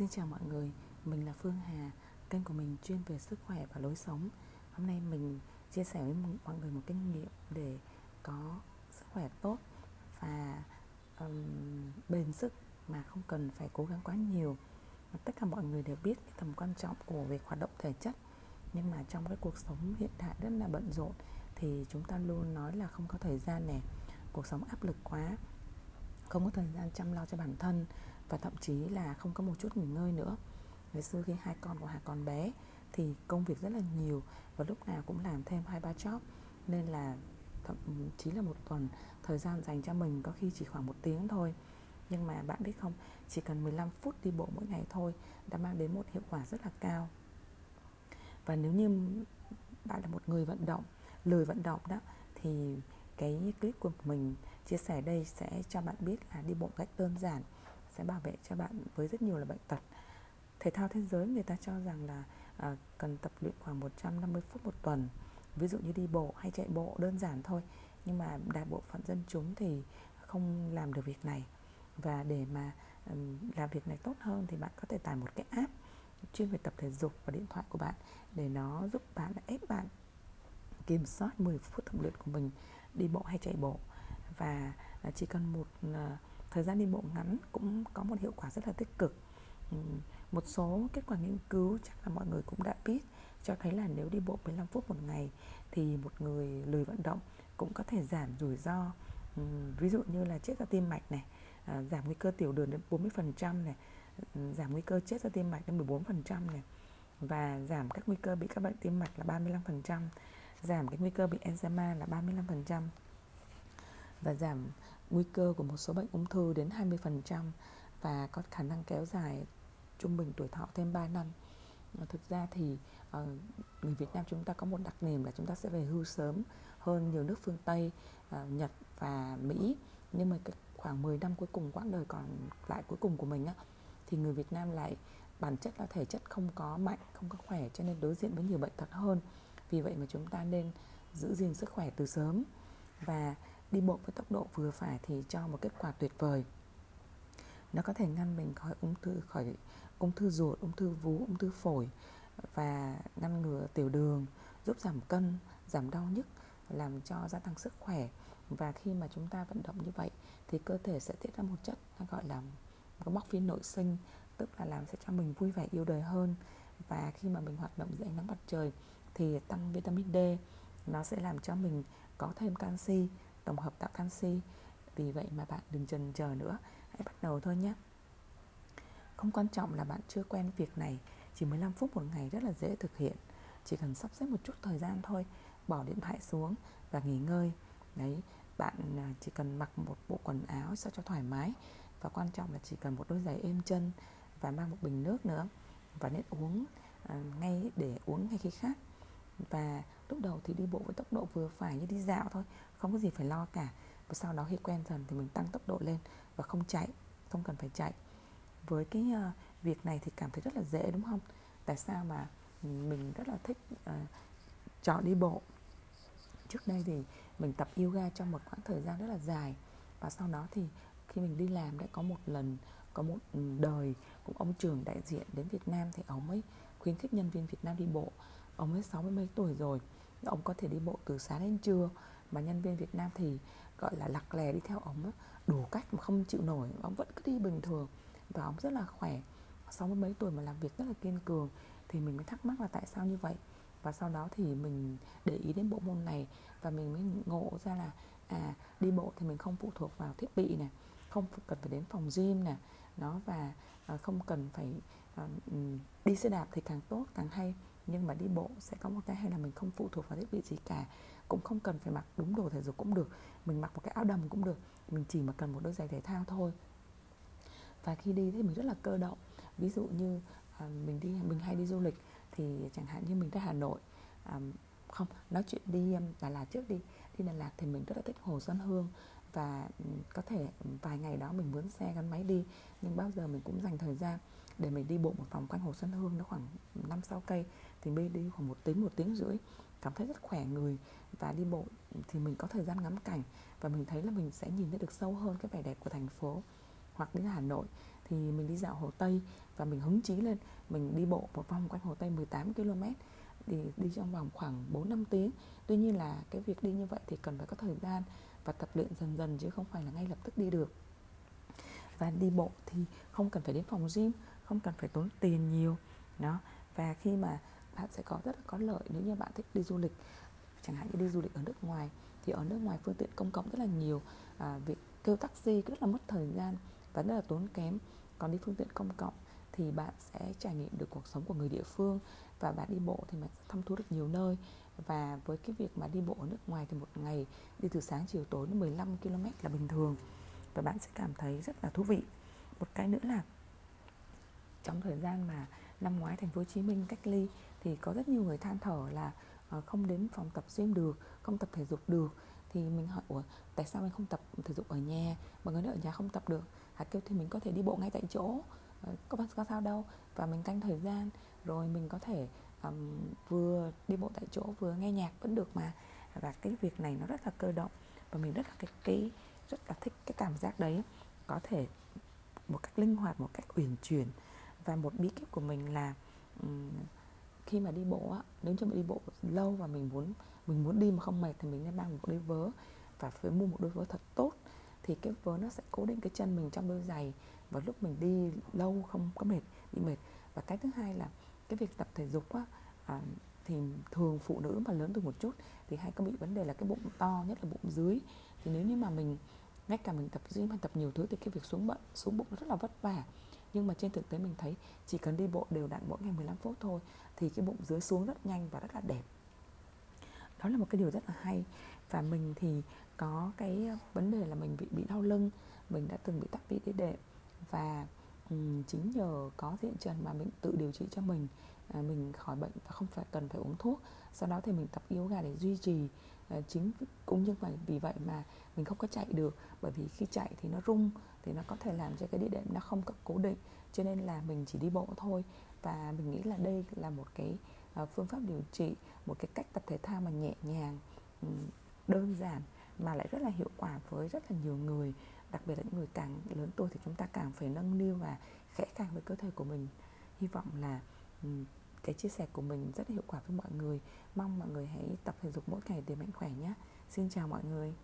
Xin chào mọi người, mình là Phương Hà Kênh của mình chuyên về sức khỏe và lối sống. Hôm nay mình chia sẻ với mọi người một kinh nghiệm để có sức khỏe tốt Và um, bền sức mà không cần phải cố gắng quá nhiều. Tất cả mọi người đều biết cái tầm quan trọng của việc hoạt động thể chất Nhưng mà trong cái cuộc sống hiện tại rất là bận rộn Thì chúng ta luôn nói là không có thời gian nè Cuộc sống áp lực quá. Không có thời gian chăm lo cho bản thân và thậm chí là không có một chút nghỉ ngơi nữa. Ngày xưa khi hai con của Hà còn bé thì công việc rất là nhiều và lúc nào cũng làm thêm hai, ba job. Nên là thậm chí là một tuần thời gian dành cho mình có khi chỉ khoảng một tiếng thôi. Nhưng mà bạn biết không, chỉ cần 15 phút đi bộ mỗi ngày thôi đã mang đến một hiệu quả rất là cao. Và nếu như bạn là một người vận động lười vận động đó, thì cái clip của mình chia sẻ đây sẽ cho bạn biết là đi bộ cách đơn giản sẽ bảo vệ cho bạn với rất nhiều là bệnh tật. Thể thao thế giới người ta cho rằng là à, cần tập luyện khoảng 150 phút một tuần. Ví dụ như đi bộ hay chạy bộ đơn giản thôi nhưng mà đại bộ phận dân chúng thì không làm được việc này. Và để mà um, làm việc này tốt hơn thì bạn có thể tải một cái app chuyên về tập thể dục vào điện thoại của bạn để nó giúp bạn ép bạn kiểm soát 10 phút tập luyện của mình đi bộ hay chạy bộ và chỉ cần một ờ, thời gian đi bộ ngắn cũng có một hiệu quả rất là tích cực. Ừ, một số kết quả nghiên cứu chắc là mọi người cũng đã biết, cho thấy là nếu đi bộ 15 phút một ngày thì một người lười vận động cũng có thể giảm rủi ro. Ừ, ví dụ như là chết do tim mạch này ờ, giảm nguy cơ tiểu đường đến 40% này ừ, giảm nguy cơ chết do tim mạch đến 14% này, và giảm các nguy cơ bị các bệnh tim mạch là 35% giảm cái nguy cơ bị Alzheimer là 35% và giảm nguy cơ của một số bệnh ung thư đến 20% và có khả năng kéo dài trung bình tuổi thọ thêm 3 năm. Ờ, thực ra thì ờ, người Việt Nam chúng ta có một đặc điểm là chúng ta sẽ về hưu sớm hơn nhiều nước phương Tây, ờ, Nhật và Mỹ. Nhưng mà cái khoảng 10 năm cuối cùng quãng đời còn lại cuối cùng của mình á thì người Việt Nam lại bản chất là thể chất không có mạnh, không có khỏe cho nên đối diện với nhiều bệnh tật hơn. Vì vậy mà chúng ta nên giữ gìn sức khỏe từ sớm và đi bộ với tốc độ vừa phải thì cho một kết quả tuyệt vời. Nó có thể ngăn mình khỏi ung thư, khỏi ung thư ruột, ung thư vú, ung thư phổi và ngăn ngừa tiểu đường, giúp giảm cân, giảm đau nhức, làm cho gia tăng sức khỏe. Và khi mà chúng ta vận động như vậy thì cơ thể sẽ tiết ra một chất gọi là có móc phin nội sinh, tức là làm sẽ cho mình vui vẻ yêu đời hơn. Và khi mà mình hoạt động dưới ánh nắng mặt trời thì tăng vitamin D, nó sẽ làm cho mình có thêm canxi tổng hợp tạo canxi. Vì vậy mà bạn đừng chần chờ nữa. Hãy bắt đầu thôi nhé. Không quan trọng là bạn chưa quen việc này, chỉ 15 phút một ngày rất là dễ thực hiện. Chỉ cần sắp xếp một chút thời gian thôi, bỏ điện thoại xuống và nghỉ ngơi. Đấy, bạn à, chỉ cần mặc một bộ quần áo sao cho thoải mái. Và quan trọng là chỉ cần một đôi giày êm chân và mang một bình nước nữa. Và nên uống à, ngay để uống ngay khi khát và lúc đầu thì đi bộ với tốc độ vừa phải như đi dạo thôi không có gì phải lo cả. Và sau đó khi quen dần thì mình tăng tốc độ lên và không chạy không cần phải chạy. Với cái uh, việc này thì cảm thấy rất là dễ đúng không? Tại sao mà mình rất là thích uh, chọn đi bộ? Trước đây thì mình tập yoga trong một khoảng thời gian rất là dài. Và sau đó thì khi mình đi làm đã có một lần có một ừ, đời cũng ông trường đại diện đến Việt Nam thì ông ấy khuyến khích nhân viên Việt Nam đi bộ ông ấy sáu mươi mấy tuổi rồi ông có thể đi bộ từ sáng đến trưa. Mà nhân viên Việt Nam thì, gọi là, lặc lè đi theo ông đủ cách mà không chịu nổi, ông vẫn cứ đi bình thường. Và ông rất là khỏe, sáu mươi mấy tuổi mà làm việc rất là kiên cường, thì mình mới thắc mắc là tại sao như vậy? Và sau đó thì mình để ý đến bộ môn này, và mình mới ngộ ra là à đi bộ thì mình không phụ thuộc vào thiết bị này không cần phải đến phòng gym nè nó và à, không cần phải à, đi xe đạp thì càng tốt, càng hay nhưng mà đi bộ sẽ có một cái hay là mình không phụ thuộc vào thiết bị gì cả. Cũng không cần phải mặc đúng đồ thể dục cũng được. Mình mặc một cái áo đầm cũng được. Mình chỉ mà cần một đôi giày thể thao thôi. Và khi đi thì mình rất là cơ động. Ví dụ như à, mình đi mình hay đi du lịch thì chẳng hạn như mình ra Hà Nội à, không nói chuyện đi um, Đà Lạt trước đi. Đi Đà Lạt thì mình rất là thích Hồ Xuân Hương. Và ừ, có thể vài ngày đó mình mướn xe gắn máy đi. Nhưng bao giờ mình cũng dành thời gian để mình đi bộ một vòng quanh Hồ Xuân Hương nó khoảng 5 6 cây thì mình đi khoảng một tiếng một tiếng rưỡi cảm thấy rất khỏe người và đi bộ thì mình có thời gian ngắm cảnh và mình thấy là mình sẽ nhìn thấy được sâu hơn cái vẻ đẹp của thành phố hoặc đến Hà Nội thì mình đi dạo Hồ Tây và mình hứng chí lên mình đi bộ một vòng quanh Hồ Tây 18 km thì đi trong vòng khoảng 4 5 tiếng. Tuy nhiên là cái việc đi như vậy thì cần phải có thời gian và tập luyện dần dần chứ không phải là ngay lập tức đi được. Và đi bộ thì không cần phải đến phòng gym, không cần phải tốn tiền nhiều. Đó. Và khi mà bạn sẽ có rất là có lợi nếu như bạn thích đi du lịch chẳng hạn như đi du lịch ở nước ngoài thì ở nước ngoài phương tiện công cộng rất là nhiều à, việc kêu taxi rất là mất thời gian và rất là tốn kém còn đi phương tiện công cộng thì bạn sẽ trải nghiệm được cuộc sống của người địa phương và bạn đi bộ thì bạn sẽ thăm thú được nhiều nơi và với cái việc mà đi bộ ở nước ngoài thì một ngày đi từ sáng chiều tối đến 15 km là bình thường và bạn sẽ cảm thấy rất là thú vị một cái nữa là trong thời gian mà năm ngoái thành phố Hồ Chí Minh cách ly thì có rất nhiều người than thở là ờ, không đến phòng tập gym được, không tập thể dục được. Thì mình hỏi ủa tại sao mình không tập thể dục ở nhà? Mà người ở nhà không tập được. Hạt kêu thì mình có thể đi bộ ngay tại chỗ. Ờ, có bác có sao đâu. Và mình canh thời gian rồi mình có thể um, vừa đi bộ tại chỗ vừa nghe nhạc vẫn được mà. Và cái việc này nó rất là cơ động và mình rất là cái cái rất là thích cái cảm giác đấy. Có thể một cách linh hoạt một cách uyển chuyển và một bí kíp của mình là um, khi mà đi bộ á nếu như mình đi bộ lâu và mình muốn mình muốn đi mà không mệt thì mình nên mang một đôi vớ và phải mua một đôi vớ thật tốt. Thì cái vớ nó sẽ cố định cái chân mình trong đôi giày và lúc mình đi lâu không có mệt bị mệt. Và cái thứ hai là cái việc tập thể dục á à, thì thường phụ nữ mà lớn tuổi một chút thì hay có bị vấn đề là cái bụng to nhất là bụng dưới. Thì nếu như mà mình ngay cả mình tập gym hay tập nhiều thứ thì cái việc xuống bụng xuống bụng nó rất là vất vả nhưng mà trên thực tế mình thấy chỉ cần đi bộ đều đặn mỗi ngày 15 phút thôi thì cái bụng dưới xuống rất nhanh và rất là đẹp. Đó là một cái điều rất là hay. Và mình thì có cái ờ, vấn đề là mình bị bị đau lưng mình đã từng bị tắc vị đĩa đệm. Và um, chính nhờ có diện trần mà mình tự điều trị cho mình à, mình khỏi bệnh và không phải cần phải uống thuốc. Sau đó thì mình tập yoga để duy trì à, chính cũng như vậy vì vậy mà mình không có chạy được. Bởi vì khi chạy thì nó rung thì nó có thể làm cho cái đĩa đệm nó không có cố định. Cho nên là mình chỉ đi bộ thôi. Và mình nghĩ là đây là một cái ờ, phương pháp điều trị một cái cách tập thể thao mà nhẹ nhàng đơn giản mà lại rất là hiệu quả với rất là nhiều người. Đặc biệt là những người càng lớn tuổi thì chúng ta càng phải nâng niu và khẽ càng với cơ thể của mình. Hy vọng là cái chia sẻ của mình rất là hiệu quả với mọi người. Mong mọi người hãy tập thể dục mỗi ngày để mạnh khỏe nhé. Xin chào mọi người.